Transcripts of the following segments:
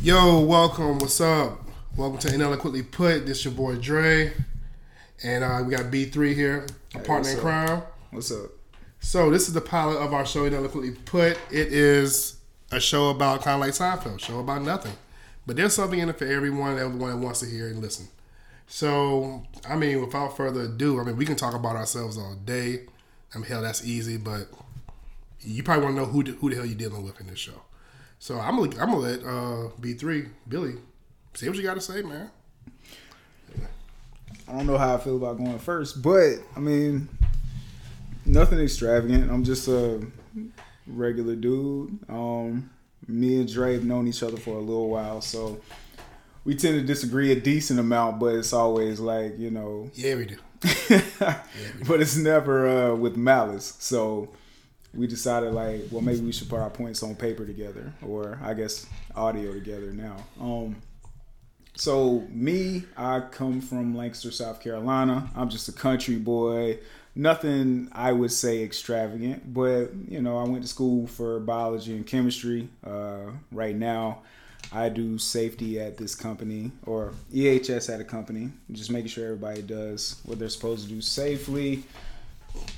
Yo, welcome. What's up? Welcome to Ineloquently Put. This your boy Dre, and uh, we got B3 here, a Hey, partner in crime. What's up? So this is the pilot of our show, Ineloquently Put. It is a show about kind of like Seinfeld, show about nothing, but there's something in it for everyone, everyone that wants to hear and listen. So I mean, without further ado, I mean we can talk about ourselves all day. I mean, hell, that's easy, but you probably want to know who the, who the hell you're dealing with in this show. So I'm gonna I'm gonna let uh, B3 Billy say what you got to say, man. I don't know how I feel about going first, but I mean, nothing extravagant. I'm just a regular dude. Um, me and Dre have known each other for a little while, so we tend to disagree a decent amount, but it's always like you know, Yeah, we do. but it's never uh, with malice. So we decided like, well, maybe we should put our points on paper together, or I guess audio together now. Um, so me, I come from Lancaster, South Carolina. I'm just a country boy. Nothing I would say extravagant, but you know, I went to school for biology and chemistry. Uh, right now, I do safety at this company or EHS at a company, just making sure everybody does what they're supposed to do safely.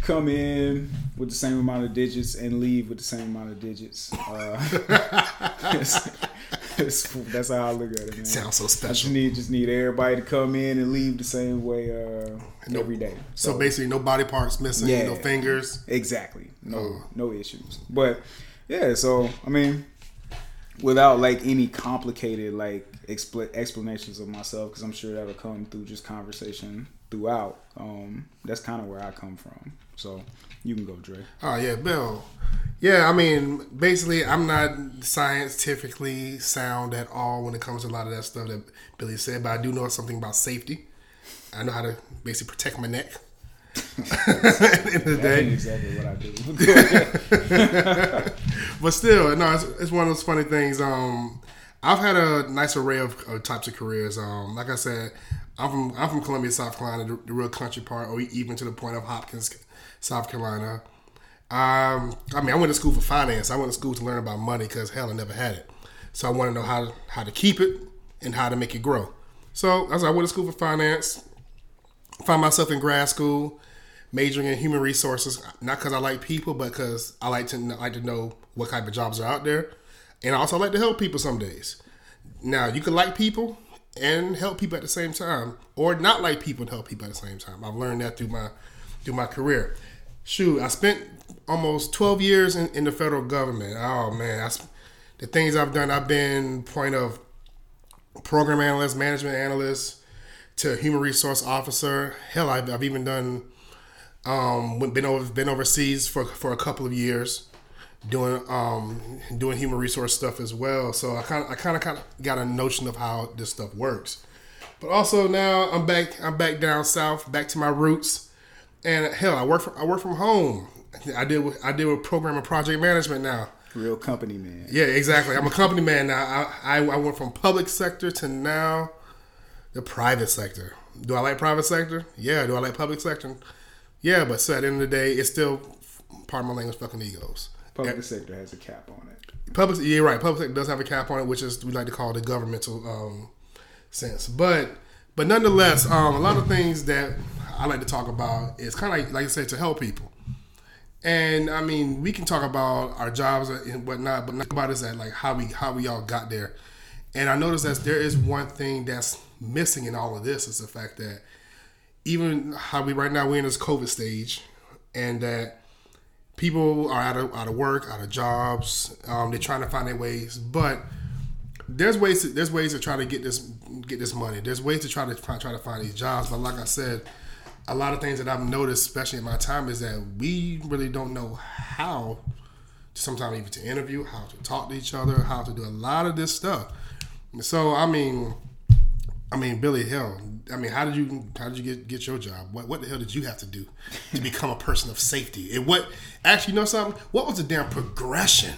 Come in with the same amount of digits and leave with the same amount of digits. Uh, it's- it's- that's how I look at it, man. Sounds so I just special. need just need everybody to come in and leave the same way uh, No- every day. So basically, no body parts missing, Yeah. no fingers. Exactly. No Oh. no issues. But yeah, so I mean, without like any complicated like expl- explanations of myself, because I'm sure that'll come through just conversation throughout. Um, that's kind of where I come from. So you can go, Dre. Oh yeah, Bill. Yeah, I mean, basically, I'm not scientifically sound at all when it comes to a lot of that stuff that Billy said, but I do know something about safety. I know how to basically protect my neck. At the end of the day, exactly what I do. but still, no, it's, it's one of those funny things. Um, I've had a nice array of, of types of careers. Um, like I said, I'm from I'm from Columbia, South Carolina, the, the real country part, or even to the point of Hopkins, South Carolina. Um, I mean, I went to school for finance. I went to school to learn about money because hell, I never had it. So I want to know how to, how to keep it and how to make it grow. So as I went to school for finance, found myself in grad school, majoring in human resources. Not because I like people, but because I like to like to know what type of jobs are out there, and I also like to help people some days. Now you can like people and help people at the same time, or not like people and help people at the same time. I've learned that through my through my career. Shoot, I spent almost twelve years in, in the federal government. Oh man, I, the things I've done. I've been point of program analyst, management analyst, to human resource officer. Hell, I've, I've even done um been over been overseas for for a couple of years doing um doing human resource stuff as well. So I kind of I kind of kind of got a notion of how this stuff works. But also now I'm back I'm back down south, back to my roots. And hell, I work from I work from home. I deal with I deal with program and project management now. Real company man. Yeah, exactly. I'm a company man now. I, I I went from public sector to now the private sector. Do I like private sector? Yeah. Do I like public sector? Yeah, but so at the end of the day, it's still part of my language fucking egos. Public sector has a cap on it. Public, yeah, right. Public sector does have a cap on it, which is we like to call the governmental um, sense. But but nonetheless, um, a lot of things that I like to talk about is kind of like like I said to help people. And I mean, we can talk about our jobs and whatnot, but not about is that like how we how we all got there. And I noticed that there is one thing that's missing in all of this is the fact that even how we right now we're in this COVID stage, and that people are out of out of work, out of jobs. Um, they're trying to find their ways, but there's ways to, there's ways to try to get this get this money. There's ways to try to try, try to find these jobs. But like I said, a lot of things that I've noticed, especially in my time, is that we really don't know how to sometimes even to interview, how to talk to each other, how to do a lot of this stuff. So I mean, I mean, Billy, hell, I mean, how did you how did you get get your job? What what the hell did you have to do to become a person of safety? And what actually, you know something? What was the damn progression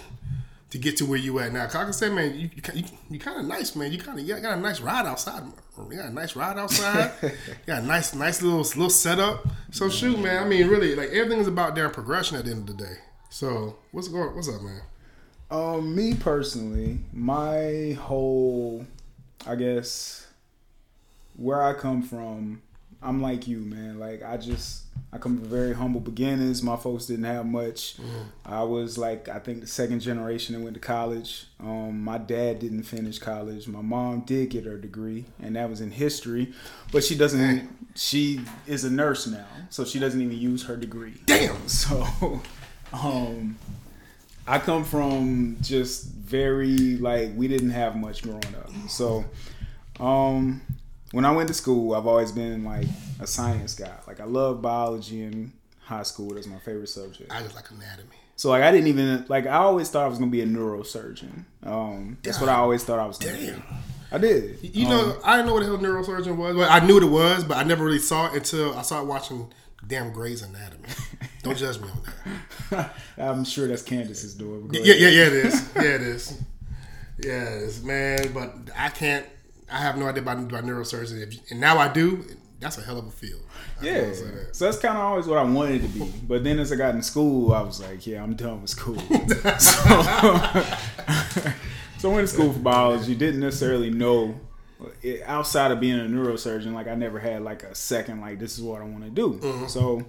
to get to where you at now? Cause I can say, man, you you, you kind of nice, man. You kind of got a nice ride outside. You got a nice ride outside. you got a nice nice little little setup. So shoot, man. I mean, really, like everything is about damn progression at the end of the day. So what's going? What's up, man? Um, me personally, my whole, I guess, where I come from, I'm like you, man. Like I just, I come from very humble beginnings. My folks didn't have much. I was like, I think the second generation that went to college. Um, my dad didn't finish college. My mom did get her degree, and that was in history, but she doesn't. She is a nurse now, so she doesn't even use her degree. Damn. So, um, I come from just very like we didn't have much growing up. So, um, when I went to school, I've always been like a science guy. Like I love biology in high school. That's my favorite subject. I just like anatomy. So like I didn't even like I always thought I was gonna be a neurosurgeon. Um, that's what I always thought I was gonna Damn. do. I did. You know, I didn't know what the hell neurosurgeon was. Well, I knew what it was, but I never really saw it until I started watching damn Grey's Anatomy. Don't judge me on that. I'm sure that's Candace's door. but Yeah, yeah, yeah, it is. Yeah, it is. Yeah, it is, man. But I can't. I have no idea about, about neurosurgery, If and now I do. That's a hell of a field. I Yeah, that. so that's kind of always what I wanted to be. But then as I got in school, I was like, yeah, I'm done with school. so, so I went to school for biology. Didn't necessarily know it, outside of being a neurosurgeon. Like I never had like a second like this is what I want to do. So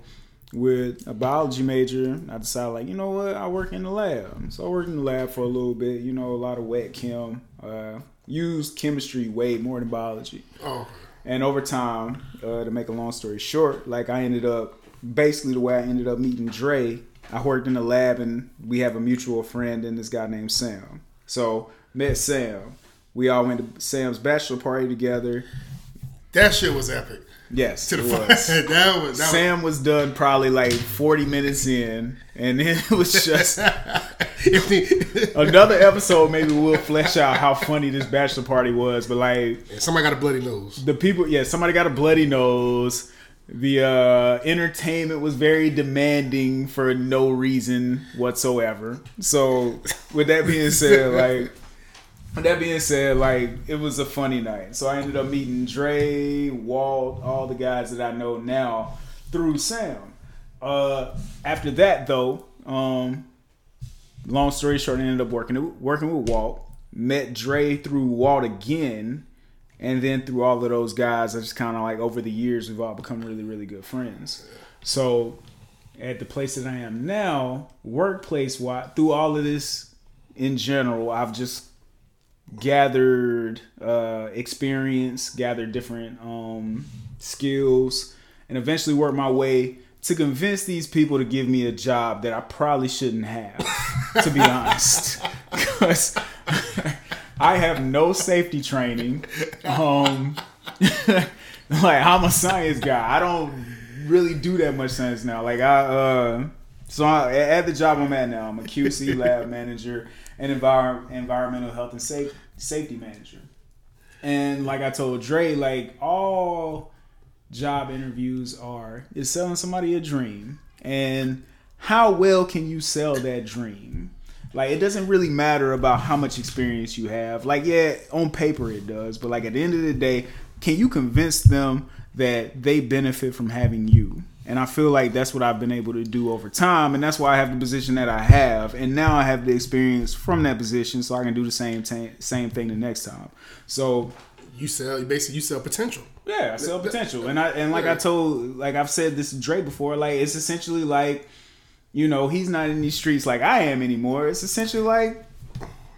with a biology major, I decided like you know what I work in the lab. So I worked in the lab for a little bit. You know a lot of wet chem. Uh, used chemistry way more than biology. Oh, And over time, uh, to make a long story short, like I ended up basically the way I ended up meeting Dre. I worked in the lab and we have a mutual friend and this guy named Sam. So met Sam. We all went to Sam's bachelor party together. that shit was epic. Yes, To the was. that was that Sam was done probably like 40 minutes in, and then it was just Was, another episode. Maybe we'll flesh out how funny this bachelor party was, but like somebody got a bloody nose. the people yeah somebody got a bloody nose the uh entertainment was very demanding for no reason whatsoever so with that being said like that being said like it was a funny night so i ended up meeting dre walt all the guys that i know now through sam uh after that though um long story short, I ended up working working with Walt. Met Dre through Walt again, and then through all of those guys, I just kind of like over the years we've all become really really good friends. So at the place that I am now, workplace wise, through all of this in general, I've just gathered uh, experience, gathered different um, skills, and eventually worked my way to convince these people to give me a job that I probably shouldn't have, to be honest, because I have no safety training. Um, like I'm a science guy. I don't really do that much science now. Like I, uh, so I, at the job I'm at now, I'm a QC lab manager and envir- environmental health and safe, safety manager. And like I told Dre, like all job interviews are is selling somebody a dream. And how well can you sell that dream? Like it doesn't really matter about how much experience you have. Like yeah, on paper it does, but like at the end of the day, can you convince them that they benefit from having you? And I feel like that's what I've been able to do over time, and that's why I have the position that I have. And now I have the experience from that position, so I can do the same ta- same thing the next time. So You sell. Basically you sell potential. yeah, I sell potential, and I and like I told, like I've said this to Dre before, like it's essentially like, you know, he's not in these streets like I am anymore. It's essentially like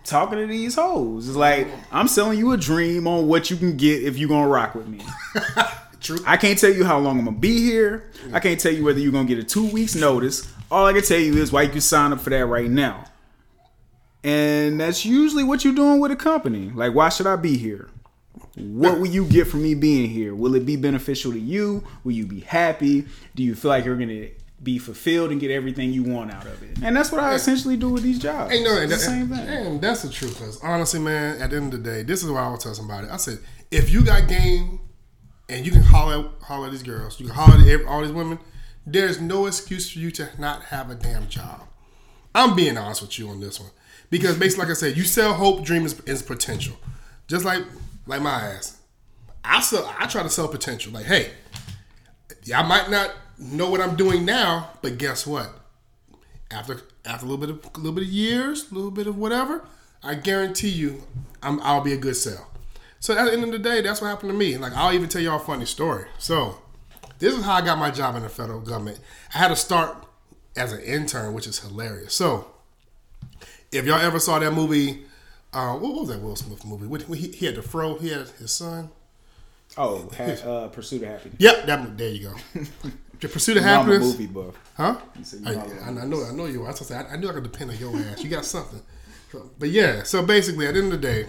talking to these hoes. It's like I'm selling you a dream on what you can get if you're gonna rock with me. True. I can't tell you how long I'm gonna be here. I can't tell you whether you're gonna get a two weeks notice. All I can tell you is why you can sign up for that right now. And that's usually what you're doing with a company. Like, why should I be here? What will you get from me being here? Will it be beneficial to you? Will you be happy? Do you feel like you're gonna be fulfilled and get everything you want out of it? And that's what I essentially do with these jobs. Ain't no, It's the same thing. And that's the truth. Cause honestly, man, at the end of the day, this is what I was telling somebody. I said, if you got game and you can holler, holler at these girls, you can holler at every- all these women. There's no excuse for you to not have a damn job. I'm being honest with you on this one because basically, like I said, you sell hope, dream is, is potential. Just like like my ass, I sell. I try to sell potential. Like, hey, I might not know what I'm doing now, but guess what? after after a little bit of a little bit of years, a little bit of whatever, I guarantee you, I'm, I'll be a good sell. So at the end of the day, that's what happened to me. Like I'll even tell y'all a funny story. So this is how I got my job in the federal government. I had to start as an intern, which is hilarious. So if y'all ever saw that movie, uh, what was that Will Smith movie? He, he had the fro, he had his son. Oh, ha- uh, Pursuit of Happyness. Yep, that there you go. the Pursuit of You know I'm a Happiness. movie buff. Huh? I, know I I, know, I know you. are. I was gonna say, I, I knew I could depend on your ass. You got something. So, but yeah, so basically, at the end of the day,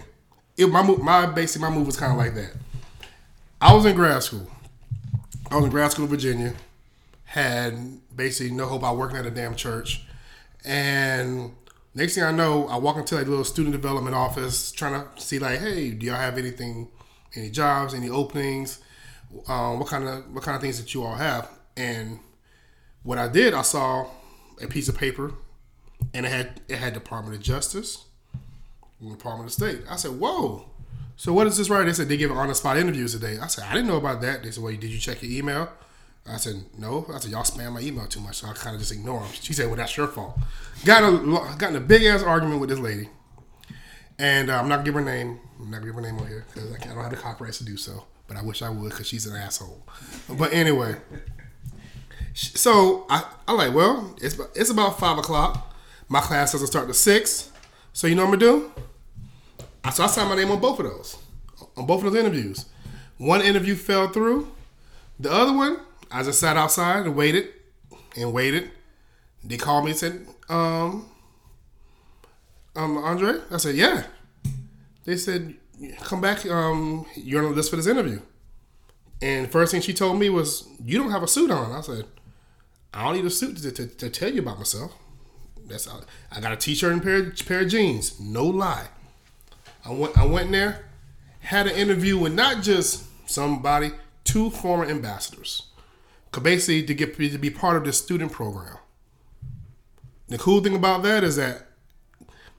it, my my basically my move was kind of like that. I was in grad school. I was in grad school in Virginia. Had basically no hope about working at a damn church, and next thing I know, I walk into like little student development office, trying to see like, hey, do y'all have anything, any jobs, any openings? Um, what kind of what kind of things that you all have? And what I did, I saw a piece of paper, and it had it had Department of Justice, Department of State. I said, "Whoa!" So what is this right? They said they give on the spot interviews today. I said, "I didn't know about that." They said, "Well, did you check your email?" I said, "No." I said, "Y'all spam my email too much," so I kind of just ignore them. She said, "Well, that's your fault." Got a got in a big ass argument with this lady, and uh, I'm not gonna give her name. I'm not gonna give her name on here because I, I don't have the copyrights to do so. But I wish I would because she's an asshole. But anyway. So I, I like, well, it's it's about five o'clock. My class doesn't start to six. So you know what I'm gonna do? So I signed my name on both of those, on both of those interviews. One interview fell through. The other one, I just sat outside and waited and waited. They called me and said, um, um, Andre? I said, yeah. They said, come back. Um, you're on the list for this interview. And first thing she told me was, "You don't have a suit on." I said, "I don't need a suit to, to, to tell you about myself. That's all. I got a t-shirt and pair pair of jeans. No lie. I went I went there, had an interview with not just somebody, two former ambassadors, basically to get to be part of this student program. The cool thing about that is that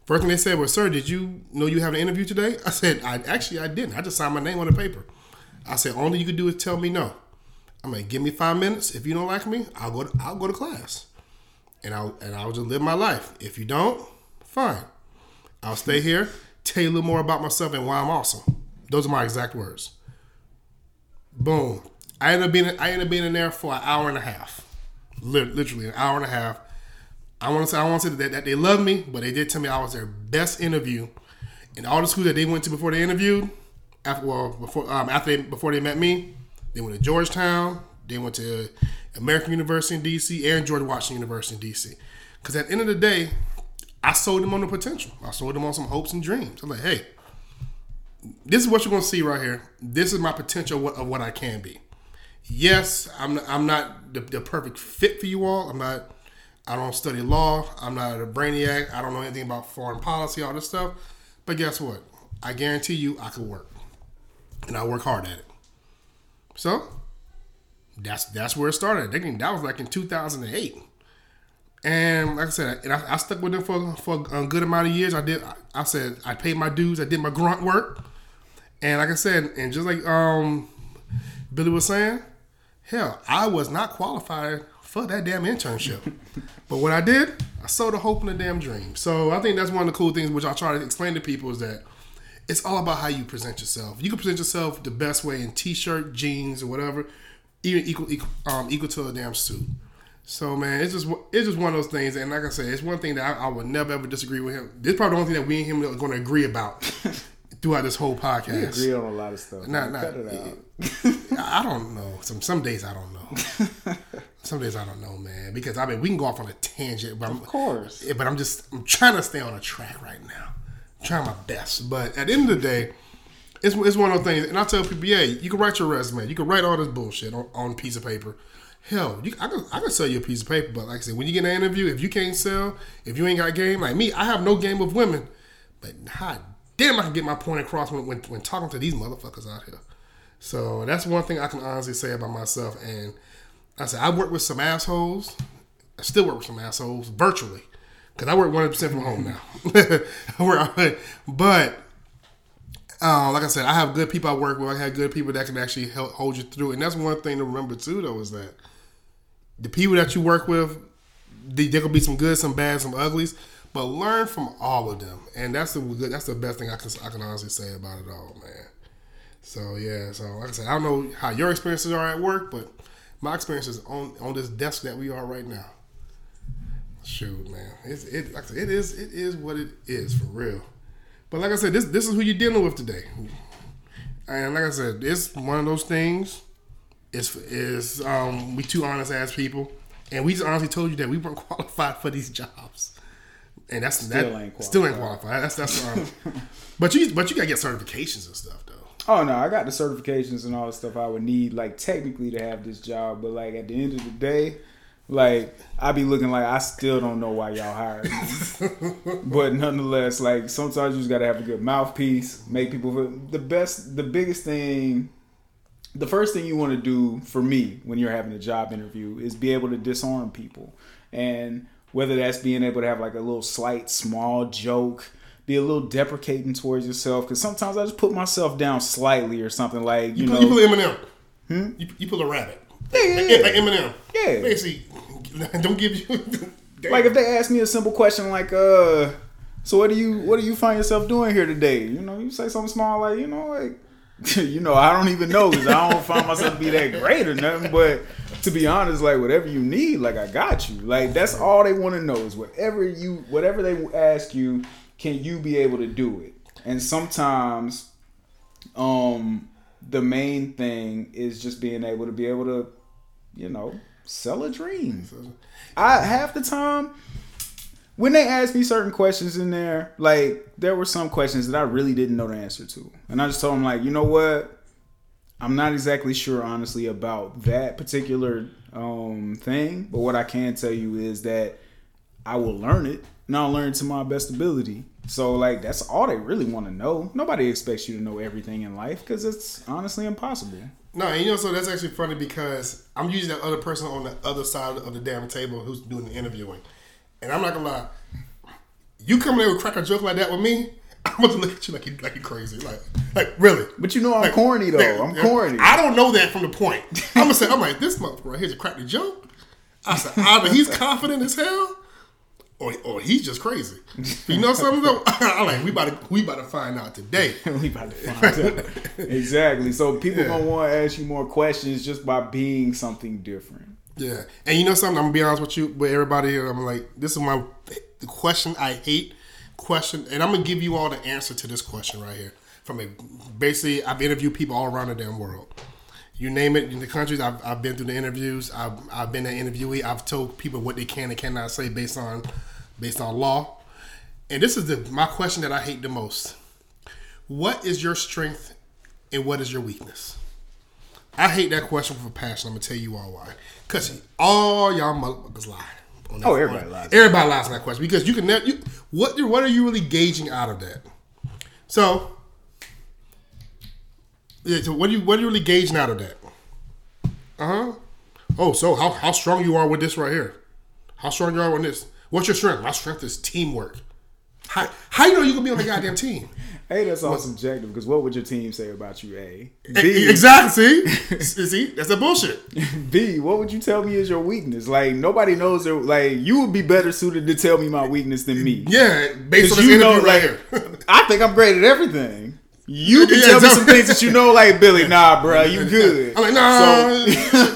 First thing they said was, "Sir, did you know you have an interview today?" I said, "I actually I didn't. I just signed my name on the paper." I said, "Only you could do is tell me no." I'm like, "Give me five minutes. If you don't like me, I'll go. To, I'll go to class, and I'll and I'll just live my life. If you don't, fine. I'll stay here, tell you a little more about myself and why I'm awesome." Those are my exact words. Boom. I ended up being I ended up being in there for an hour and a half, literally an hour and a half. I want to say I want to say that, that they love me, but they did tell me I was their best interview, and all the schools that they went to before they interviewed, after well before um, after they before they met me, they went to Georgetown, they went to American University in D.C. and George Washington University in D.C. Because at the end of the day, I sold them on the potential. I sold them on some hopes and dreams. I'm like, hey, this is what you're gonna see right here. This is my potential of what, I can be. Yes, I'm I'm not the, the perfect fit for you all. I'm not. I don't study law. I'm not a brainiac. I don't know anything about foreign policy, all this stuff. But guess what? I guarantee you, I could work, and I work hard at it. So that's that's where it started. That was like in 2008. And like I said, and I, I stuck with them for for a good amount of years. I did. I, I said I paid my dues. I did my grunt work. And like I said, and just like um Billy was saying, hell, I was not qualified for that damn internship. but what I did, I sowed a hope and a damn dream. So I think that's one of the cool things which I try to explain to people is that it's all about how you present yourself. You can present yourself the best way in t-shirt, jeans, or whatever, even equal equal, um, equal to a damn suit. So man, it's just it's just one of those things, and like I said, it's one thing that I, I would never ever disagree with him. This is probably the only thing that we and him are going to agree about throughout this whole podcast. We agree on a lot of stuff. Nah, nah, Cut it out. I don't know. Some some days I don't know. some days I don't know, man. Because I mean, we can go off on a tangent, but I'm, Of course. Eh, but I'm just I'm trying to stay on a track right now. I'm trying my best, but at the end of the day, it's, it's one of those things. And I tell people, yeah, you can write your resume, you can write all this bullshit on, on a piece of paper. Hell, you, I can I can sell you a piece of paper, but like I said, when you get an interview, if you can't sell, if you ain't got game, like me, I have no game with women, but hot damn, I can get my point across when, when, when talking to these motherfuckers out here. So that's one thing I can honestly say about myself. And I said I work with some assholes. I still work with some assholes virtually because I work 100 percent from home now. But uh, like I said, I have good people I work with. I have good people that can actually help hold you through. And that's one thing to remember too, though, is that the people that you work with, they, there could be some good, some bad, some uglies, but learn from all of them, and that's the good. That's the best thing I can I can honestly say about it all, man. So yeah, so like I said, I don't know how your experiences are at work, but my experiences on on this desk that we are right now. Shoot, man, it's it like I said, it is it is what it is for real. But like I said, this this is who you're dealing with today, and like I said, it's one of those things. Is is um we two honest ass people, and we just honestly told you that we weren't qualified for these jobs, and that's Still that ain't qualified. still ain't qualified. That's that's um, but you but you gotta get certifications and stuff though. Oh no, I got the certifications and all the stuff I would need, like technically to have this job. But like at the end of the day, like I be looking like I still don't know why y'all hired me. but nonetheless, like sometimes you just gotta have a good mouthpiece, make people feel the best. The biggest thing, the first thing you want to do for me when you're having a job interview is be able to disarm people, and whether that's being able to have like a little slight small joke be a little deprecating towards yourself because sometimes I just put myself down slightly or something like you, You, know. pull, you pull Eminem. You, you pull a rabbit. Yeah, yeah, Like, yeah. like Eminem. Yeah. Basically, don't give you. Like if they ask me a simple question like, uh, so what do you what do you find yourself doing here today? You know, you say something small like, you know, like, you know, I don't even know because I don't find myself to be that great or nothing. But to be honest, like whatever you need, like I got you. Like that's all they want to know is whatever you whatever they ask you, can you be able to do it? And sometimes, um, the main thing is just being able to be able to, you know, sell a dream. I half the time when they asked me certain questions in there, like there were some questions that I really didn't know the answer to, and I just told them like, you know what, I'm not exactly sure honestly about that particular um, thing, but what I can tell you is that I will learn it, and I'll learn to my best ability. So like that's all they really want to know. Nobody expects you to know everything in life because it's honestly impossible. No, and you know, so that's actually funny because I'm usually that other person on the other side of the damn table who's doing the interviewing. And I'm not gonna lie, you come in there with crack a joke like that with me, I'm gonna look at you like you like you crazy. Like like really. But you know I'm Like, corny though. like, I'm corny. I don't know that from the point. I'm gonna say, I'm like, this motherfucker right here to crack the joke. I said, either he's confident as hell, or, or he's just crazy. You know something though? I'm like, we about to we about to find out today. we about to find out. exactly. So people gonna want to ask you more questions just by being something different. Yeah, and you know something? I'm gonna be honest with you, with everybody here. I'm like, this is my the question I hate question, and I'm gonna give you all the answer to this question right here. From a basically, I've interviewed people all around the damn world. You name it in the countries. I've, I've been through the interviews. I've, I've been an interviewee. I've told people what they can and cannot say based on based on law. And this is the my question that I hate the most. What is your strength and what is your weakness? I hate that question a passion. I'm gonna tell you all why. Cause all y'all motherfuckers lie. On that- Oh, everybody on- lies. Everybody lies on that question because you can never. You, what what are you really gauging out of that? So, yeah. So what are you what are you really gauging out of that? Uh huh. Oh, so how how strong you are with this right here? How strong you are with this? What's your strength? My strength is teamwork. How how you know you gonna be on the goddamn team? Hey, that's all subjective because what would your team say about you? A. E- Exactly. See, see, that's a bullshit. B. What would you tell me is your weakness? Like nobody knows. Their, like you would be better suited to tell me my weakness than me. Yeah, based on this you know, right like, here. I think I'm great at everything. You can Yeah, tell me some things that you know, like Billy. Nah, bro, you good. I'm like, no,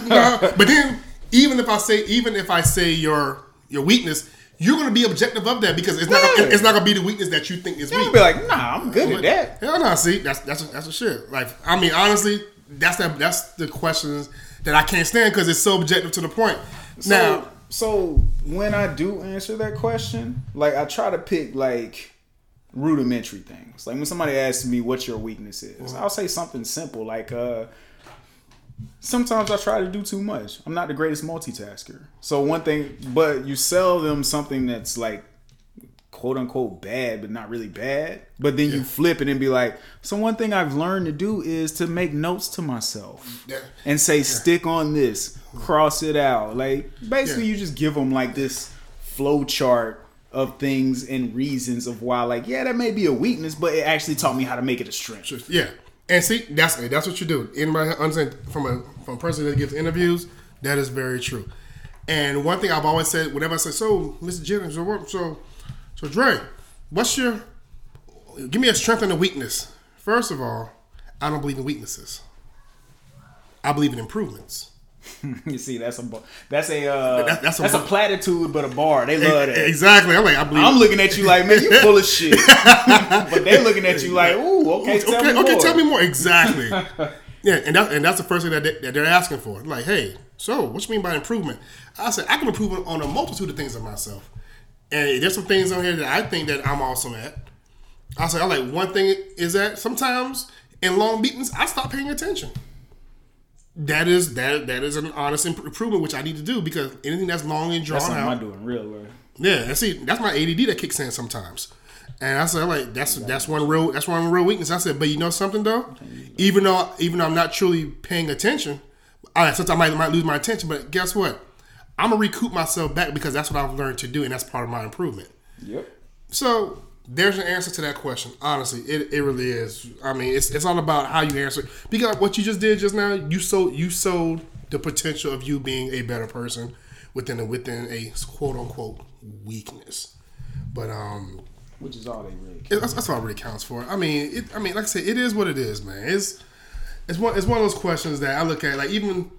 no. But then, even if I say, even if I say your your weakness, you're gonna be objective of that because it's not Yeah. it's not gonna be the weakness that you think is I'll weak. be like, nah, I'm good at that. Hell no, see, that's that's that's the shit. Like, I mean, honestly, that's that that's the questions that I can't stand because it's so objective to the point. So, now, so when I do answer that question, like I try to pick like rudimentary things. Like when somebody asks me what your weakness is, I'll say something simple like uh sometimes I try to do too much. I'm not the greatest multitasker. So one thing but you sell them something that's like quote unquote bad but not really bad. But then you flip it and be like, so one thing I've learned to do is to make notes to myself Yeah. and say stick on this, cross it out. Like basically, Yeah. you just give them like this flow chart of things and reasons of why. Like yeah, that may be a weakness, but it actually taught me how to make it a strength. yeah, and see, that's it. that's what you do. Anybody understand from a from a person that gives interviews, that is very true. And one thing I've always said, whenever I say, "So, Mr. Jennings, so so Dre, what's your? Give me a strength and a weakness." First of all, I don't believe in weaknesses. I believe in improvements. you see, that's a that's a uh, That- that's that's, a a, platitude, but a bar. They love that. Exactly. I'm like, I believe. I'm looking at you like, man, you full of shit. but they're looking at you like, ooh, okay, tell okay, me okay, more. tell me more. Exactly. yeah, and that, and that's the first thing that, they, that they're asking for. Like, hey, so what you mean by improvement? I said I can improve on a multitude of things of myself, and there's some things on here that I think that I'm awesome at. I said, I like one thing is that sometimes in long meetings I stop paying attention. That is that that is an honest imp- improvement which I need to do because anything that's long and drawn That's out. I do in real. Yeah, and see, that's my ADD that kicks in sometimes. And I said, like, that's that's one real that's one real weakness. I said, but you know something though, even though even though I'm not truly paying attention, I sometimes I might might lose my attention. But guess what? I'm gonna recoup myself back because that's what I've learned to do, and that's part of my improvement. Yep. So there's an answer to that question. Honestly, it, it really is. I mean, it's, it's all about how you answer. Because what you just did just now, you sold you sold the potential of you being a better person within a within a quote unquote weakness. But um, Which is all they really it, that's, that's all it really counts for. I mean, it, I mean, like I said, it is what it is, man. It's it's one it's one of those questions that I look at like even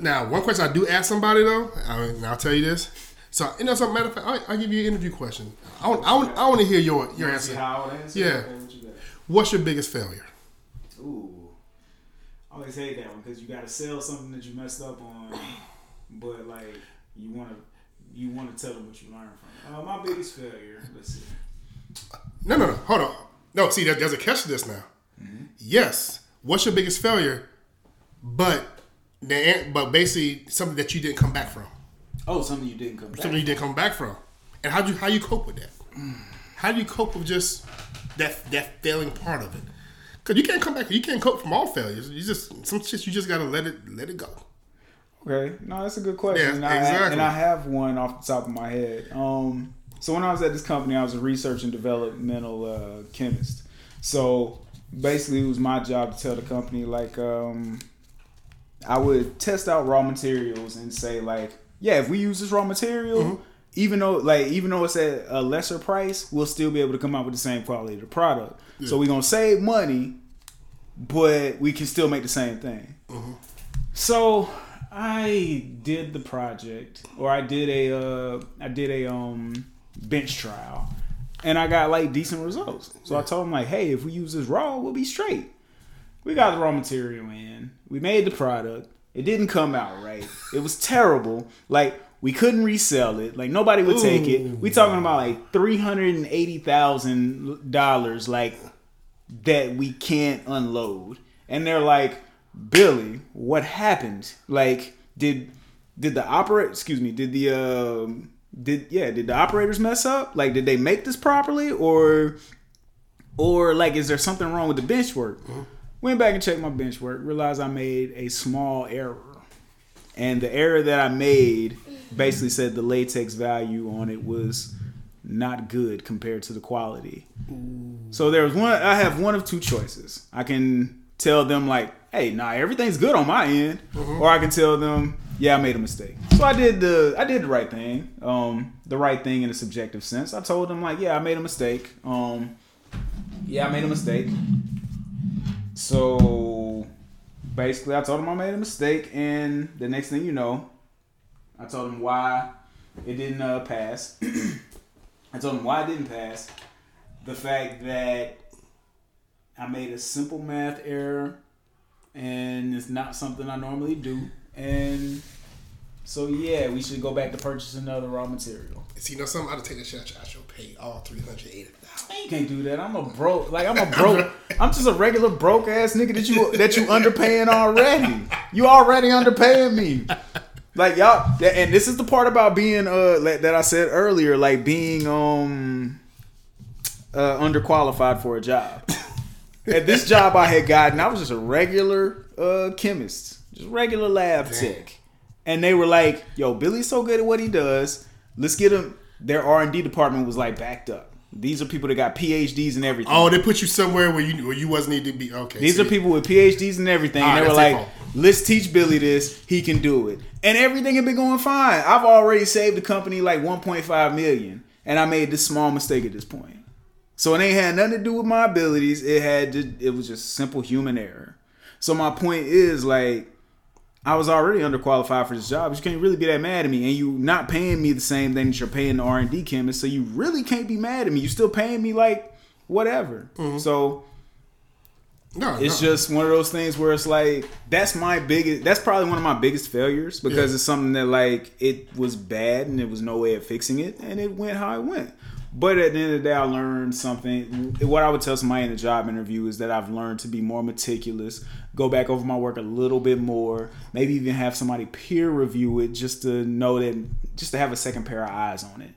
now one question I do ask somebody though, I, and I'll tell you this. So you know, some matter of fact, I'll, I'll give you an interview question. I want, I want, I want to hear your your answer. I answer? Yeah. Okay, what you got? What's your biggest failure? Ooh. I always hate that one because you got to sell something that you messed up on, but like you want to you want to tell them what you learned from. it. Uh, my biggest failure. Let's see. No, no, no. Hold on. No, see, there, there's a catch to this now. Yes. What's your biggest failure? But the but basically something that you didn't come back from. Oh, something you didn't come back. something you didn't come back from. And how do you how you cope with that? How do you cope with just that that failing part of it? Because you can't come back. You can't cope from all failures. You just some shit. You just gotta let it let it go. Okay, no, that's a good question. Yeah, and, I, exactly. and I have one off the top of my head. Um, so when I was at this company, I was a research and developmental uh, chemist. So basically, it was my job to tell the company like um, I would test out raw materials and say like, yeah, if we use this raw material. Mm-hmm. Even though, like, even though it's at a lesser price, we'll still be able to come out with the same quality of the product. So we're gonna save money, but we can still make the same thing. So I did the project, or I did a uh, I did a um bench trial, and I got like decent results. So I told him like, hey, if we use this raw, we'll be straight. We got the raw material in. We made the product. It didn't come out right. It was terrible. Like we couldn't resell it. Like nobody would take it. We talking about like three hundred and eighty thousand dollars. Like that we can't unload. And they're like, Billy, what happened? Like, did did the operator excuse me, did the um did yeah, did the operators mess up? Like did they make this properly or or like is there something wrong with the bench work? Went back and checked my bench work, realized I made a small error. And the error that I made basically said the latex value on it was not good compared to the quality. So there was one. I have one of two choices. I can tell them like, "Hey, nah, everything's good on my end," or I can tell them, "Yeah, I made a mistake." So I did the I did the right thing. Um, the right thing in a subjective sense. I told them like, "Yeah, I made a mistake." Um, yeah, I made a mistake. So basically, I told him I made a mistake, and the next thing you know, I told him why it didn't uh, pass. I told him why it didn't pass. The fact that I made a simple math error, and it's not something I normally do, and so yeah, we should go back to purchase another raw material. See, you know something? I'd take a shot. I should pay all three hundred eighty you can't do that. I'm a broke, like I'm a broke. I'm just a regular broke ass nigga that you that you underpaying already. You already underpaying me. Like y'all, and this is the part about being uh that I said earlier, like being um uh underqualified for a job. At this job I had gotten, I was just a regular uh chemist, just regular lab tech, and they were like, "Yo, Billy's so good at what he does. Let's get him." Their R and D department was like backed up. These are people that got PhDs and everything. Oh, they put you somewhere where you where you wasn't need to be. Okay, These see. are people with PhDs and everything. Ah, and they were like. Let's teach Billy this. He can do it. And everything had been going fine. I've already saved the company like 1.5 million. And I made this small mistake at this point. So it ain't had nothing to do with my abilities. It had to, it was just simple human error. So my point is like I was already underqualified for this job. You can't really be that mad at me, and you not paying me the same thing that you're paying the R and D chemist. So you really can't be mad at me. You're still paying me like whatever. Mm-hmm. So no, it's no. just one of those things where it's like that's my biggest. That's probably one of my biggest failures because yeah. it's something that like it was bad and there was no way of fixing it, and it went how it went. But at the end of the day, I learned something. What I would tell somebody in a job interview is that I've learned to be more meticulous, go back over my work a little bit more, maybe even have somebody peer review it just to know that, just to have a second pair of eyes on it.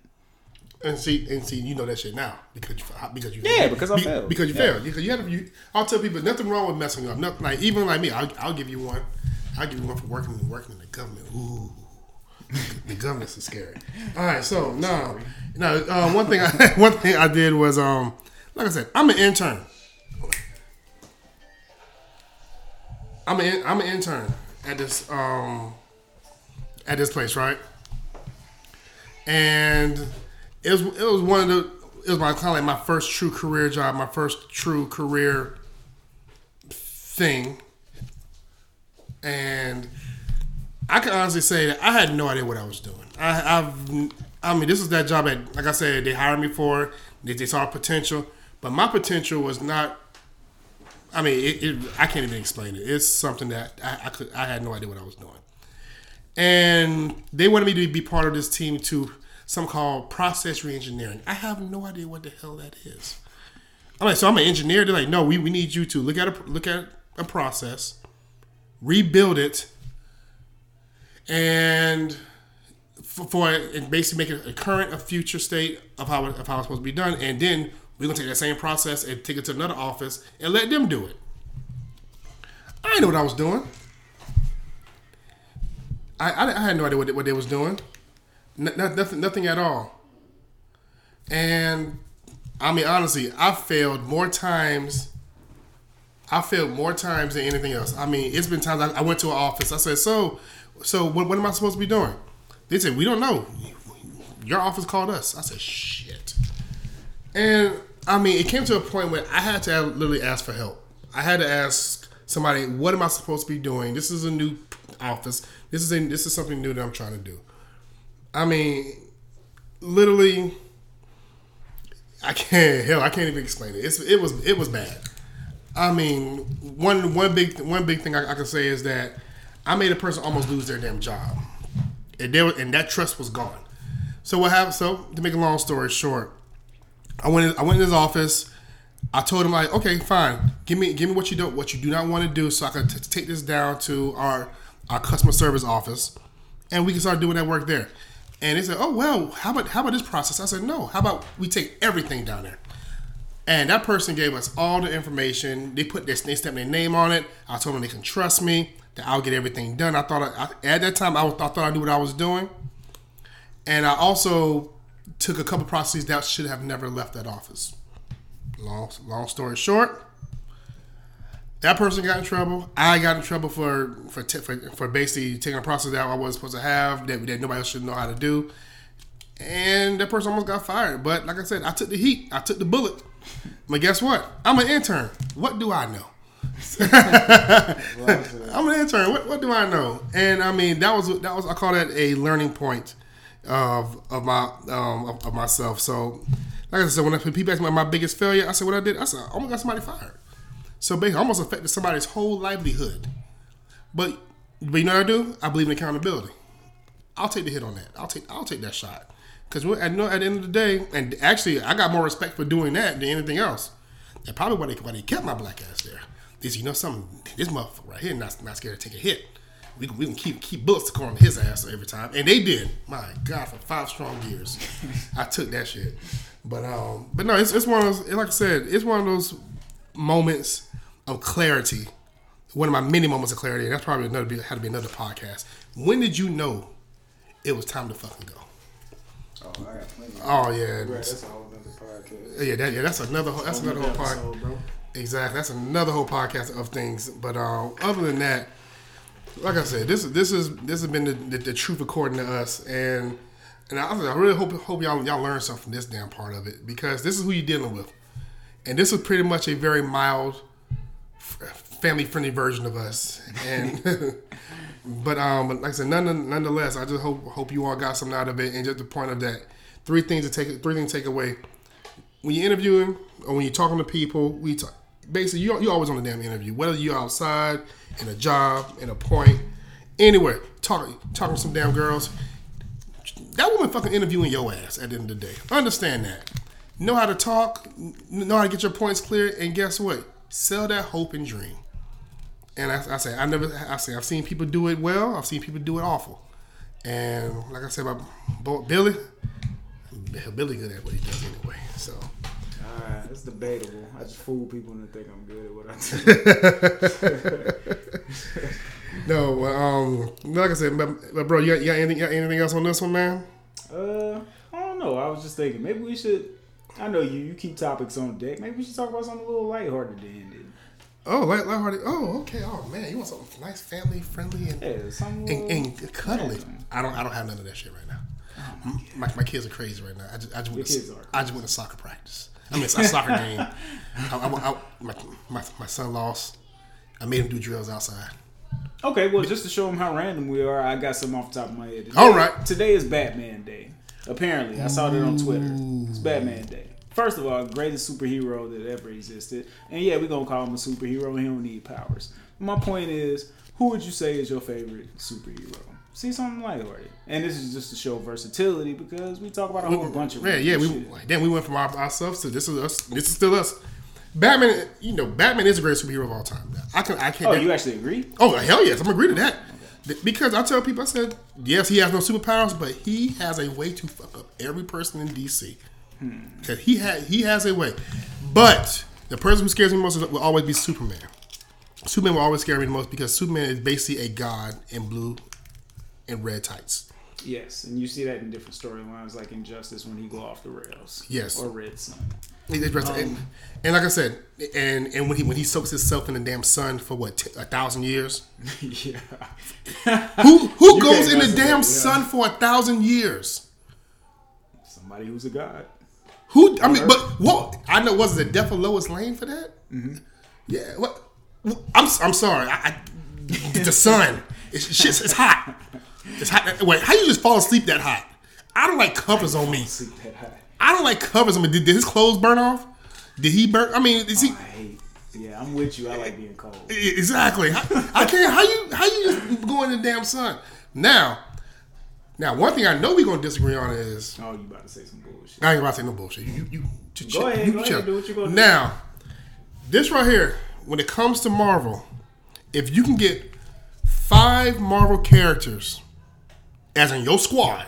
And see, and see, you know that shit now because you because you yeah because I be, failed because you yeah. failed because you had you. I'll tell people nothing wrong with messing up. Nothing like even like me. I'll, I'll give you one. I'll give you one for working working in the government. Ooh, the government's is scary. All right, so now, no. Uh, one thing I one thing I did was um, like I said, I'm an intern. I'm an I'm an intern at this um at this place, right? And it was it was one of the it was my kind of like my first true career job, my first true career thing, and I can honestly say that I had no idea what I was doing. I, I've I mean, this is that job that, like I said, they hired me for. They, they saw potential, but my potential was not. I mean, it, it, I can't even explain it. It's something that I, I, could. I had no idea what I was doing, and they wanted me to be part of this team to some called process reengineering. I have no idea what the hell that is. I'm like, so I'm an engineer. They're like, no, we, we need you to look at a look at a process, rebuild it, and for, for and basically make it a current, a future state of how of how it's supposed to be done, and then we're gonna take that same process and take it to another office and let them do it. I know what I was doing. I, I, I had no idea what they, what they was doing. Nothing, nothing at all. And I mean, honestly, I failed more times. I failed more times than anything else. I mean, it's been times I, I went to an office. I said, "So, so what, what am I supposed to be doing?" They said, "We don't know. Your office called us." I said, "Shit." And I mean, it came to a point where I had to literally ask for help. I had to ask somebody, "What am I supposed to be doing? This is a new office. This is a, this is something new that I'm trying to do." I mean, literally, I can't hell. I can't even explain it. It's it was it was bad. I mean, one one big one big thing I, I can say is that I made a person almost lose their damn job, and and that trust was gone. So what happened? So to make a long story short, I went in, I went in his office. I told him like, okay, fine, give me give me what you don't what you do not want to do, so I can t- take this down to our our customer service office, and we can start doing that work there. And they said, "Oh well, how about how about this process?" I said, "No, how about we take everything down there." And that person gave us all the information. They put their they stepped their name on it. I told them they can trust me that I'll get everything done. I thought I, at that time I, I thought I knew what I was doing, and I also took a couple processes that should have never left that office. Long long story short, that person got in trouble. I got in trouble for for t- for, for, basically taking a process that I wasn't supposed to have that, that nobody else should know how to do. And that person almost got fired. But like I said, I took the heat. I took the bullet. But guess what? I'm an intern. What do I know? I'm an intern. What, what do I know? And I mean, that was that was I call that a learning point of of my um of, of myself. So, like I said, when i people ask me my biggest failure, I said what I did. I said, oh my god, somebody fired. So basically, almost affected somebody's whole livelihood. But but you know what I do? I believe in accountability. I'll take the hit on that. I'll take I'll take that shot. Because at, at the end of the day, and actually, I got more respect for doing that than anything else. And probably why they, why they kept my black ass there. This, you know, something. This motherfucker right here not, not scared to take a hit. We can, we can keep keep bullets to on his ass every time, and they did. My God, for five strong years, I took that shit. But um, but no, it's, it's one of those. Like I said, it's one of those moments of clarity. One of my many moments of clarity. And that's probably another had to be another podcast. When did you know it was time to fucking go? Oh, I got plenty. Oh yeah, that's a whole other podcast. Yeah, that, yeah, that's another that's whole another whole podcast. Exactly, that's another whole podcast of things. But uh, other than that, like I said, this this is this has been the, the, the truth according to us, and and I, I really hope hope y'all y'all learn something from this damn part of it. Because this is who you're dealing with, and this is pretty much a very mild, family friendly version of us, and. but um, like I said, none, nonetheless, I just hope hope you all got something out of it, and just the point of that, three things to take three things to take away. When you're interviewing or when you're talking to people, we talk, basically you you always on the damn interview, whether you're outside in a job, in a point, anywhere, talking talking to some damn girls. That woman fucking interviewing your ass at the end of the day. Understand that. Know how to talk, know how to get your points clear, and guess what? Sell that hope and dream. And I, I say I never I say I've seen people do it well. I've seen people do it awful. And like I said about Billy, Billy good at what he does anyway. So. It's debatable. I just fool people and think I'm good at what I do. no, um, like I said, but, but bro, you got, you got, anything, you got anything else on this one, man? Uh, I don't know. I was just thinking maybe we should. I know you. You keep topics on deck. Maybe we should talk about something a little lighthearted to end it. Oh, light, lighthearted. Oh, okay. Oh man, you want something nice, family friendly, and yeah, and, and cuddly. I don't. I don't have none of that shit right now. Oh, my, my, my, kids are crazy right now. I just, I just, went, to, I just went to soccer practice. I mean, it's a soccer game. I, I, I, my, my, my son lost. I made him do drills outside. Okay, well, just to show him how random we are, I got some off the top of my head. Today, All right. Today is Batman Day. Apparently, I saw it on Twitter. It's Batman Day. First of all, greatest superhero that ever existed. And yeah, we're going to call him a superhero. He don't need powers. My point is, who would you say is your favorite superhero? See something lighthearted. And this is just to show versatility because we talk about a whole bunch of yeah, yeah. We then we went from our, ourselves to this is us. This is still us. Batman, you know, Batman is the greatest superhero of all time. I can, I can't. Oh, you actually agree? Oh, hell yes, I'm agree to that. Okay. Because I tell people, I said, yes, he has no superpowers, but he has a way to fuck up every person in DC. Because hmm. he had, he has a way. But the person who scares me most will always be Superman. Superman will always scare me the most because Superman is basically a god in blue and red tights. Yes, and you see that in different storylines, like Injustice when he go off the rails. Yes, or Red Sun. Um, and, and, like I said, and and when he when he soaks himself in the damn sun for what t- a thousand years. yeah. who who you goes in the damn yeah. sun for a thousand years? Somebody who's a god. Who I mean, but what I know was the death of Lois Lane for that. Mm-hmm. Yeah. What? I'm I'm sorry. I, I the sun. It's, it's, it's hot. It's hot. Wait, how you just fall asleep that hot? I don't like covers on me. I don't like covers on me. Did, did his clothes burn off? Did he burn? I mean, is he? Oh, I hate. Yeah, I'm with you. I like being cold. Exactly. I, I can't. How you? How you just go in the damn sun? Now, now one thing I know we're gonna disagree on is. Oh, you about to say some bullshit? I ain't about to say no bullshit. You, you, you go ahead. You go ahead. Do what you gonna do. Now, this right here, when it comes to Marvel, if you can get five Marvel characters, as in your squad.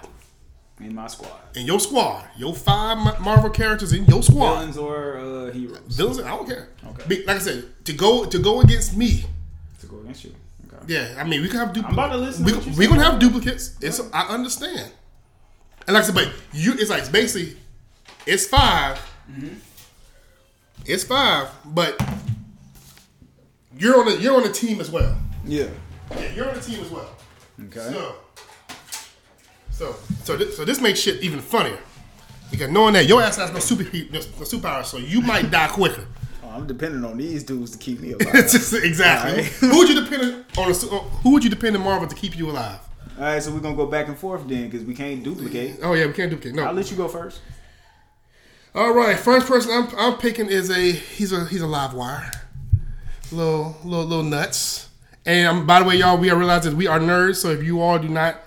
In my squad. In your squad, your five Marvel characters in your squad. Villains or uh, heroes. Villains, I don't care. Okay. like I said, to go to go against me. To go against you. Okay. Yeah, I mean we can have duplicates. I'm about to listen. We, are gonna have duplicates. It's I understand. And like I said, but you, it's like basically, it's 5 mm-hmm. It's five, but you're on the you're on the team as well. Yeah. Yeah, you're on the team as well. Okay. So, so, so, this, so this makes shit even funnier because knowing that your ass has no super no, superpower, so you might die quicker. Oh, I'm depending on these dudes to keep me alive. exactly. Right. who would you depend on? A, who would you depend on Marvel to keep you alive? All right, so we're gonna go back and forth then because we can't duplicate. Oh yeah, we can't duplicate. No, I'll let you go first. All right, first person I'm, I'm picking is a he's a he's a live wire, little little little nuts. And um, by the way, y'all, we are realizing we are nerds. So if you all do not,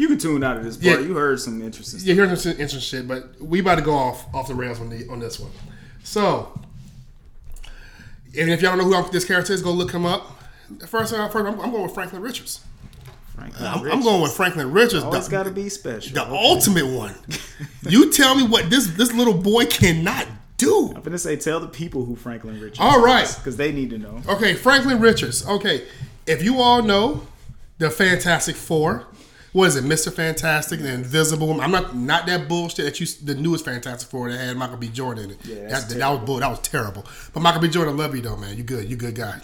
you can tune out of this part. Yeah, you heard some interesting. Yeah, you heard some interesting shit, but we about to go off off the rails on the on this one. So, and if y'all don't know who this character is, go look him up. First, uh, first I'm, I'm going with Franklin Richards. Franklin I'm, Richards. I'm, going with Franklin Richards. Always got to be special. The okay. ultimate one. you tell me what this this little boy cannot do. I'm gonna say, tell the people who Franklin Richards. All right, because they need to know. Okay, Franklin Richards. Okay, if you all know the Fantastic Four, what is it, Mister Fantastic, the Invisible? I'm not not that bullshit that you the newest Fantastic Four that had Michael B. Jordan in it. Yeah, that, that, was bull. That was terrible. But Michael B. Jordan, I love you though, man. You good. You good guy.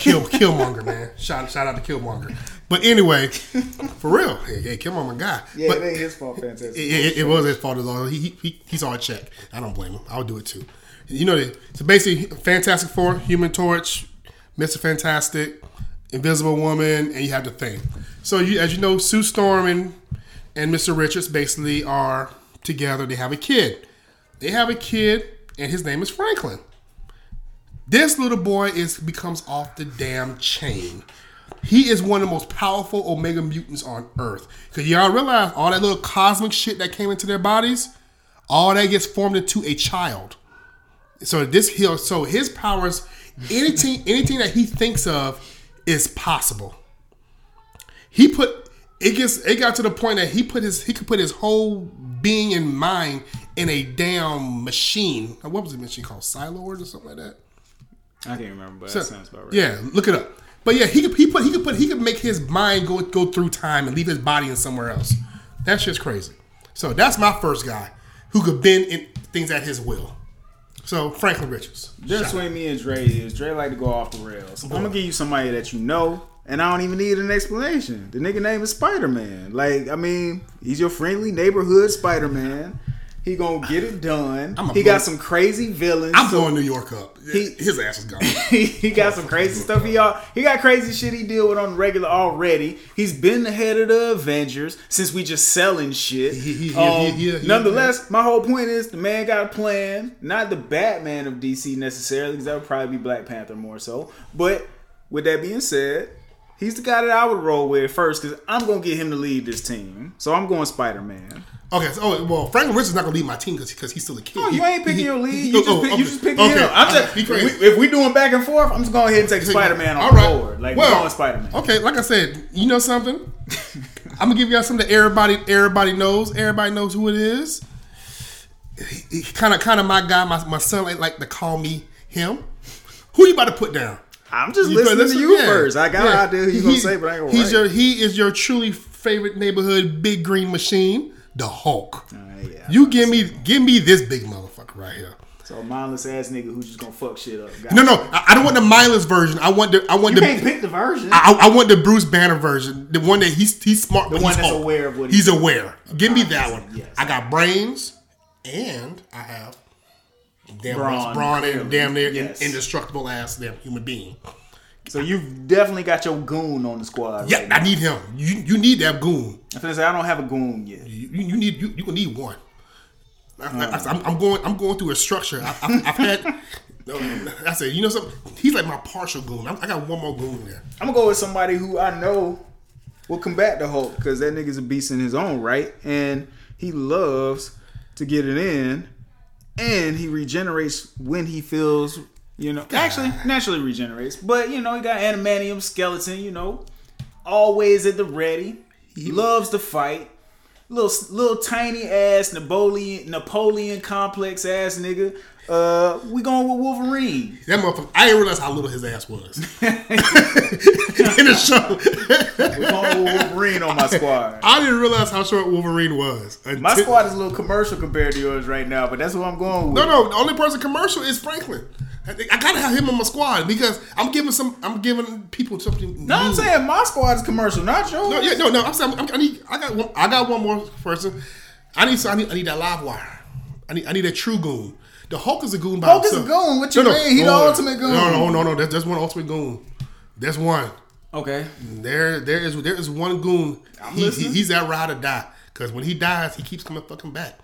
Kill Killmonger, man. Shout shout out to Killmonger. But anyway, for real, hey, hey Killmonger guy. Yeah, but it ain't his fault. Fantastic. it, it, it was his fault as well. He, he he saw a check. I don't blame him. I would do it too. You know, the- so basically, Fantastic Four, Human Torch, Mister Fantastic, Invisible Woman, and you have the Thing. So you, as you know, Sue Storm and and Mister Richards basically are together. They have a kid. They have a kid, and his name is Franklin. This little boy is becomes off the damn chain. He is one of the most powerful Omega mutants on Earth. Cause y'all realize all that little cosmic shit that came into their bodies, all that gets formed into a child. So this he so his powers, anything anything that he thinks of is possible. He put it gets it got to the point that he put his he could put his whole being and mind in a damn machine. What was the machine called? Silord or something like that. I can't remember, but So- that sounds about right. Yeah, look it up. But yeah, he could he put he could put he could make his mind go go through time and leave his body in somewhere else. That shit's crazy. So that's my first guy who could bend in things at his will. So Franklin Richards. Shout out. me and Dre is Dre like to go off the rails. I'm gonna give you somebody that you know, and I don't even need an explanation. The nigga name is Spider Man. Like, I mean, he's your friendly neighborhood Spider Man. He gonna get it done. He got some crazy villains. I'm so- blowing New York up. He- his ass is gone. he got some crazy stuff. He all, he got crazy shit he deal with on regular already. He's been the head of the Avengers since we just selling shit. He- Um, he- he- he- nonetheless, my whole point is the man got a plan. Not the Batman of DC necessarily, because that would probably be Black Panther more so. But with that being said, he's the guy that I would roll with first, because I'm gonna get him to lead this team. So I'm going Spider Man. Okay, so oh, well, Franklin Richards is not gonna lead my team because he's still a kid. Oh, you ain't picking he- your lead. he- You just, oh, pick, okay. you just picking Okay, him. I'm just crazy. if we doing back and forth, I'm just going ahead and take Spider Man on right. board. Like well, we're going Spider Man. Okay, like I said, you know something? I'm gonna give y'all something that everybody everybody knows. Everybody knows who it is. Kind of, kind of my guy. My, my son like, like to call me him. Who you about to put down? I'm just You listening listen- to you yeah, first. I got yeah. an idea who you He- gonna say, but I ain't gonna He's write. your he is your truly favorite neighborhood big green machine, the Hulk. Alright, yeah. You give me give me this big motherfucker right here. So a mindless ass nigga who's just gonna fuck shit up. Got No, no, I, I don't want the mindless version. I want the I want You the can't pick the version. I, I want the Bruce Banner version, the one that he's he's smart, but one he's that's Hulk. aware of what he- he's aware. Give me ah, that one. Yes. I got brains, and I have damn Brawn, brawn, and damn near Yes. indestructible ass damn human being. so you've definitely got your goon on the squad. Yeah, right I need him. You you need that goon. I'm finna say I don't have a goon yet. You, you need you you gonna need one. I, am I'm going I'm going through a structure. I, I, I've had. I said, you know something? He's like my partial goon. I, I got one more goon there. I'm gonna go with somebody who I know will combat the Hulk because that nigga's a beast in his own right, and he loves to get it in, and he regenerates when he feels, you know, actually naturally regenerates, but you know he got adamantium skeleton, you know, always at the ready, he loves to fight. Little little tiny ass Napoleon Napoleon complex ass nigga. Uh, we going with Wolverine. That motherfucker. I didn't realize how little his ass was in the show. We going with Wolverine on my squad. I didn't realize how short Wolverine was. My squad is a little commercial compared to yours right now, but that's what I'm going with. No, no. The only person commercial is Franklin. I, I gotta have him on my squad because I'm giving some. I'm giving people something. No, I'm saying my squad is commercial, not yours. No, yeah, no, no. I'm saying I'm, I need. I got. One, I got one more person. I need. I need. I need that live wire. I need. I need a true goon. The Hulk is a goon by Hulk is a goon? What you mean? He the ultimate goon. No, no, no, no. That's, there's one ultimate goon. There's one. Okay. There, there is. There is one goon. I'm He, he, listening. he's that ride or die. Because when he dies, he keeps coming fucking back.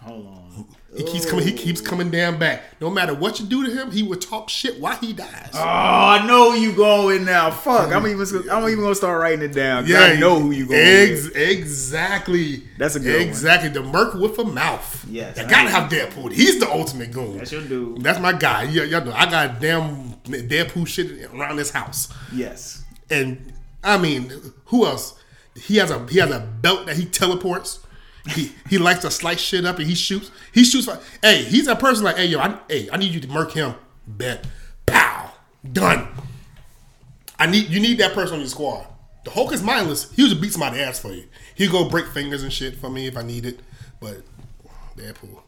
Hold on. He keeps coming. He keeps coming damn back. No matter what you do to him, he will talk shit while he dies. Oh, I know you going now. Fuck. I'm even. I'm even gonna start writing it down. 'cause I know who you going ex- with. Exactly. That's a good one. Exactly. The Merc with a mouth. Yes, I gotta have Deadpool. He's the ultimate goon. That's your dude. That's my guy. Yeah, y'all know. I got damn Deadpool shit around this house. Yes. And I mean, who else? He has a he has a belt that he teleports. He he likes to slice shit up and he shoots. He shoots. Hey, he's that person like, hey yo, I, hey, I need you to murk him. Bet, pow, done. I need you need that person on your squad. The Hulk is mindless. He would beat somebody's ass for you. He'll go break fingers and shit for me if I need it. But Deadpool.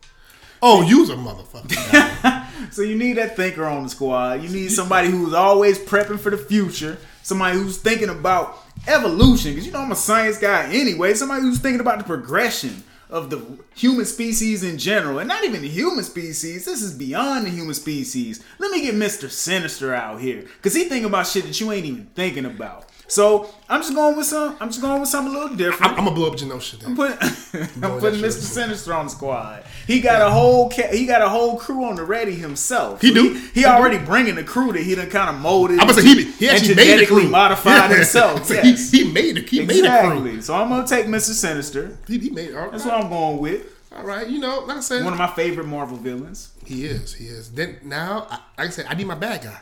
Oh, you's a motherfucker. So you need that thinker on the squad. You need somebody who's always prepping for the future. Somebody who's thinking about evolution. Because you know I'm a science guy anyway. Somebody who's thinking about the progression of the human species in general, and not even the human species. This is beyond the human species. Let me get Mister Sinister out here, cause he thinking about shit that you ain't even thinking about. So I'm just going with some. I'm just going with something a little different. I'm, I'm gonna blow up Genosha. Then. I'm putting, I'm putting Mr. Sinister on the squad. He got a whole ca- he got a whole crew on the ready himself. He do. He, He do. already bringing the crew that he done kind of molded. I'm gonna say he, he actually made the genetically crew. modified Yeah. himself. So yes. he, he made it. He made a crew. exactly. So I'm gonna take Mr. Sinister. He, he made That's what I'm going with. All right. You know, like I said, One of my favorite Marvel villains. he is. He is. Then now, I, like I said, I need my bad guy.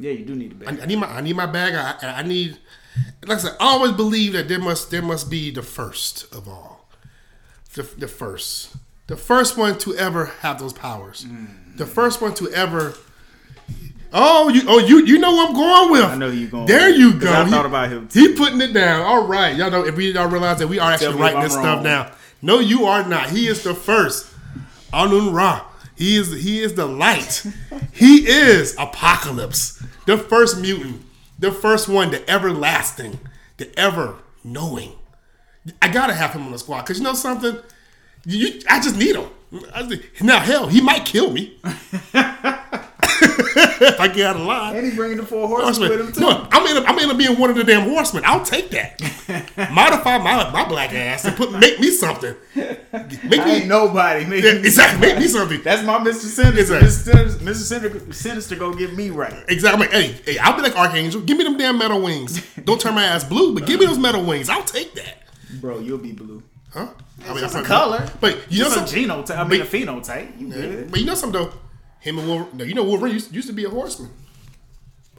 Yeah, you do need a I, bag. I need my I need my bag. I, I I need, like I said, I always believe that there must there must be the first of all, the, the first, the first one to ever have those powers, the mm. first one to ever. Oh, you oh you you know what I'm going with. I know you going There with, you 'cause go. I He- thought about him, He putting it down. All right, y'all know if we y'all realize that we are actually writing I'm this stuff wrong. down. No, you are not. He is the first. Anun Ra. He is he is the light. he is Apocalypse. The first mutant. The first one, the everlasting, the ever knowing. I gotta have him on the squad because you know something. You, I just need him. Now, hell, he might kill me if I get out of line. And he bringing the four horsemen with him too. No, I'm in. I'm in being one of the damn horsemen. I'll take that. Modify my my black ass and put make me something. Make I me ain't nobody. yeah, Make exactly. Make me something. That's my Mr. Sinister. Exactly. Mr. Sinister, Mr. Sinister, Sinister go get me right. Exactly. Hey, hey, I'll be like Archangel. Give me them damn metal wings. Don't turn my ass blue, but give me those metal wings. I'll take that. Bro, you'll be blue. Huh? I It's I a color. But you know Just something. genotype. I mean, a phenotype. You good? But you know something though. Him and Wolverine. No, you know Wolverine used, used to be a horseman.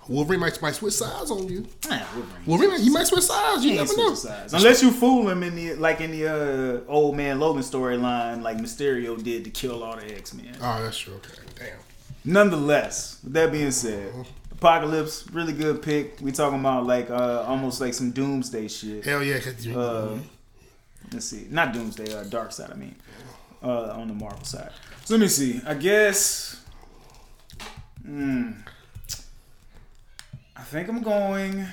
Wolverine might, might switch sides on you. Nah, Wolverine. Wolverine, he might switch sides. You never know. sides. Unless you fool him in the like in the uh, old man Logan storyline, like Mysterio did to kill all the X Men. Oh, that's true. Okay, damn. Nonetheless, with that being said, Apocalypse, really good pick. We talking about like uh, almost like some Doomsday shit. Hell yeah. 'cause you- Uh, let's see, not Doomsday, uh, Darkseid. I mean, uh, on the Marvel side. So let me see. I guess. Hmm. I think I'm going.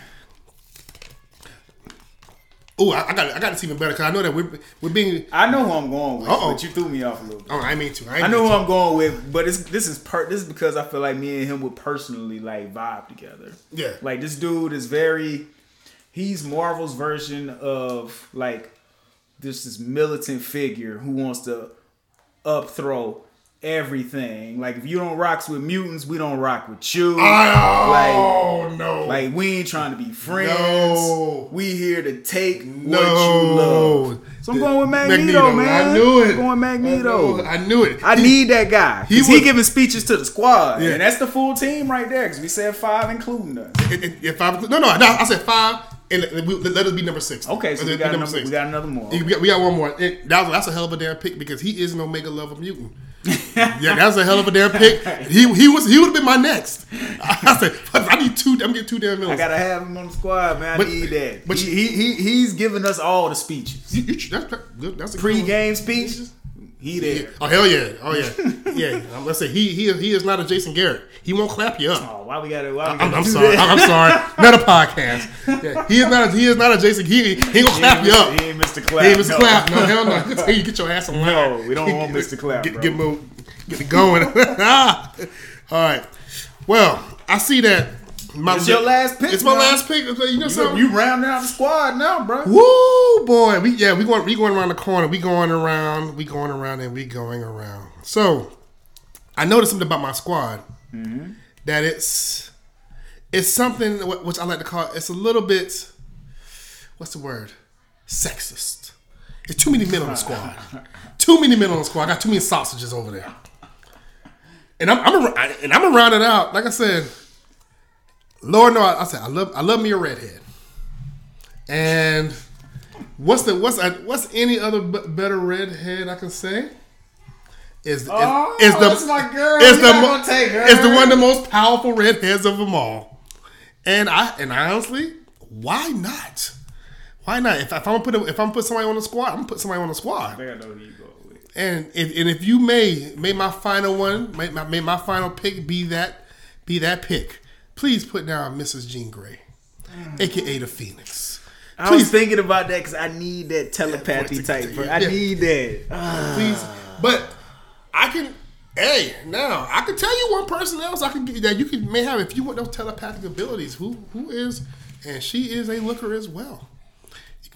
Oh, I, I got I got this even better because I know that we're we're being. I know who I'm going with, Uh-oh. but you threw me off a little bit. Oh, I mean to. I, I know who to. I'm going with, but it's this is per this is because I feel like me and him would personally like vibe together. Yeah. Like this dude is very he's Marvel's version of like this this militant figure who wants to upthrow everything. Like if you don't rocks with mutants, we don't rock with you. Oh no! Like we ain't trying to be friends. No. We here to take No. what you love. So I'm going with Magneto, man. I knew it. I'm going Magneto. I knew it. I need that guy. He He, he giving speeches to the squad, Yeah. and that's the full team right there. Because we said five, including us. If- five. No no no, I said five, and let us be number six. Okay, so we got another, we got another more. We got, we got one more. It, that was, that's a hell of a damn pick because he is an Omega level mutant. Yeah, that's a hell of a damn pick. He he was he would have been my next. I said I need two. I'm getting two damn I gotta have him on the squad, man. I But- need that. but But you- he, he he's giving us all the speeches, You- you- that's, that's good. That's a good one. pre-game speeches. He there. Oh hell yeah! Oh yeah, yeah. Um, let's say he he he is not a Jason Garrett. He won't clap you up. Oh, why we gotta? Why we I'm, gotta I'm do sorry. that? I'm sorry. Not a podcast. Yeah, he is not. A, he is not a Jason. He, he ain't gonna He clap ain't you up. He ain't Mr. Clap. He ain't Mr. no. Clap. No hell no. Just tell you get your ass on. No, we don't want Mr. Clap, Get, bro. get, mo- get it going. All right. Well, I see that. My It's your last pick, It's my last pick. You know something? you rounding out the squad now, bro. Woo, boy. We yeah, we going we going around the corner. We going around. We going around and we going around. So, I noticed something about my squad mm-hmm. that it's it's something which I like to call it's a little bit what's the word sexist. It's too many men on the squad. too many men on the squad. I got too many sausages over there. And I'm, I'm a, and I'm gonna round it out. Like I said, Lord, no, I, I said I love I love me a redhead. And what's the what's what's any other b- better redhead I can say? Is is, Oh, is the my girl. is the mo- is the one of the most powerful redheads of them all. And I and honestly, why not? Why not? If, if I'm gonna put a, if I'm gonna put somebody on the squad, I'm gonna put somebody on the squad. I think I know who you go with. And if, and if you may may my final one, may my, may my final pick be that be that pick. Please put down Mrs. Jean Grey, aka the Phoenix. I was thinking about that because I need that telepathy Yeah, type. yeah. I need that. Ah. Please, but I can. Hey, now I can tell you one person else I can get that you can may have if you want those telepathic abilities. Who who is and she is a looker as well.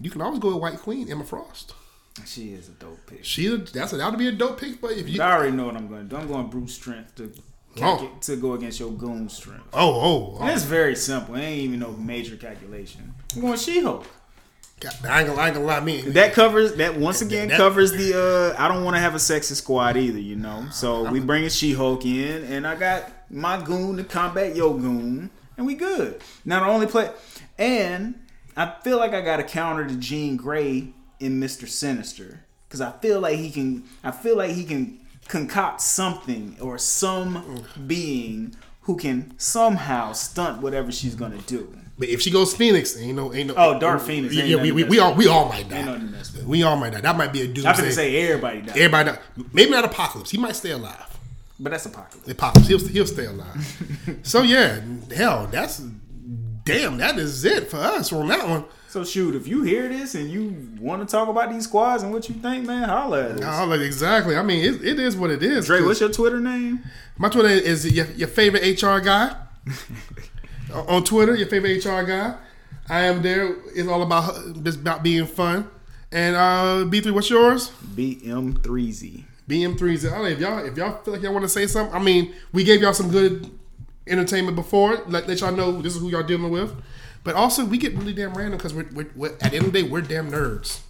You can always go with White Queen Emma Frost. She is a dope pick. She that's a, that would be a dope pick. But if you I already know what I'm going to do. I'm going Bruce Strength to Oh. to go against your Goon Strength. oh oh, oh. it's very simple. It ain't even no major calculation. I'm going She-Hulk. I ain't gonna, I ain't gonna lie, me. That covers that once again That- covers the uh I don't want to have a sexist squad either, you know. So we bringing She-Hulk in and I got my goon to combat your goon and we good. Now the only play and I feel like I got a counter to Jean Grey in Mr. Sinister cuz I feel like he can I feel like he can concoct something or some being who can somehow stunt whatever she's going to do. But if she goes Phoenix, ain't no, ain't no. Oh, Dark Phoenix. Yeah, we, we, we all we all might die. Ain't nothing to mess with. We all might die. That might be a doomsday. I'm to say everybody died. everybody. Die. Maybe not apocalypse. He might stay alive. But that's apocalypse. Apocalypse. He'll he'll stay alive. so yeah, hell, that's damn. That is it for us on that one. So shoot, if you hear this and you want to talk about these squads and what you think, man, holla at us. Like exactly. I mean, it, it is what it is. Dre, what's your Twitter name? My Twitter is your, your favorite HR guy. on Twitter, your favorite HR guy. I am there. It's all about it's about being fun. And uh, B3, what's yours? BM3Z. BM3s. I don't if y'all if y'all feel like y'all want to say something. I mean, we gave y'all some good entertainment before. Let, let y'all know this is who y'all dealing with. But also, we get really damn random because we're, we're, we're at the end of the day, we're damn nerds.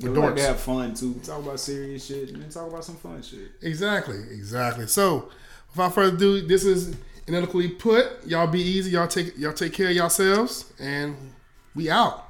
We We're like to have fun too. Talk about serious shit and then talk about some fun shit. Exactly, exactly. So, without further ado, this is analytically put. Y'all be easy. Y'all take y'all take care of yourselves, and we out.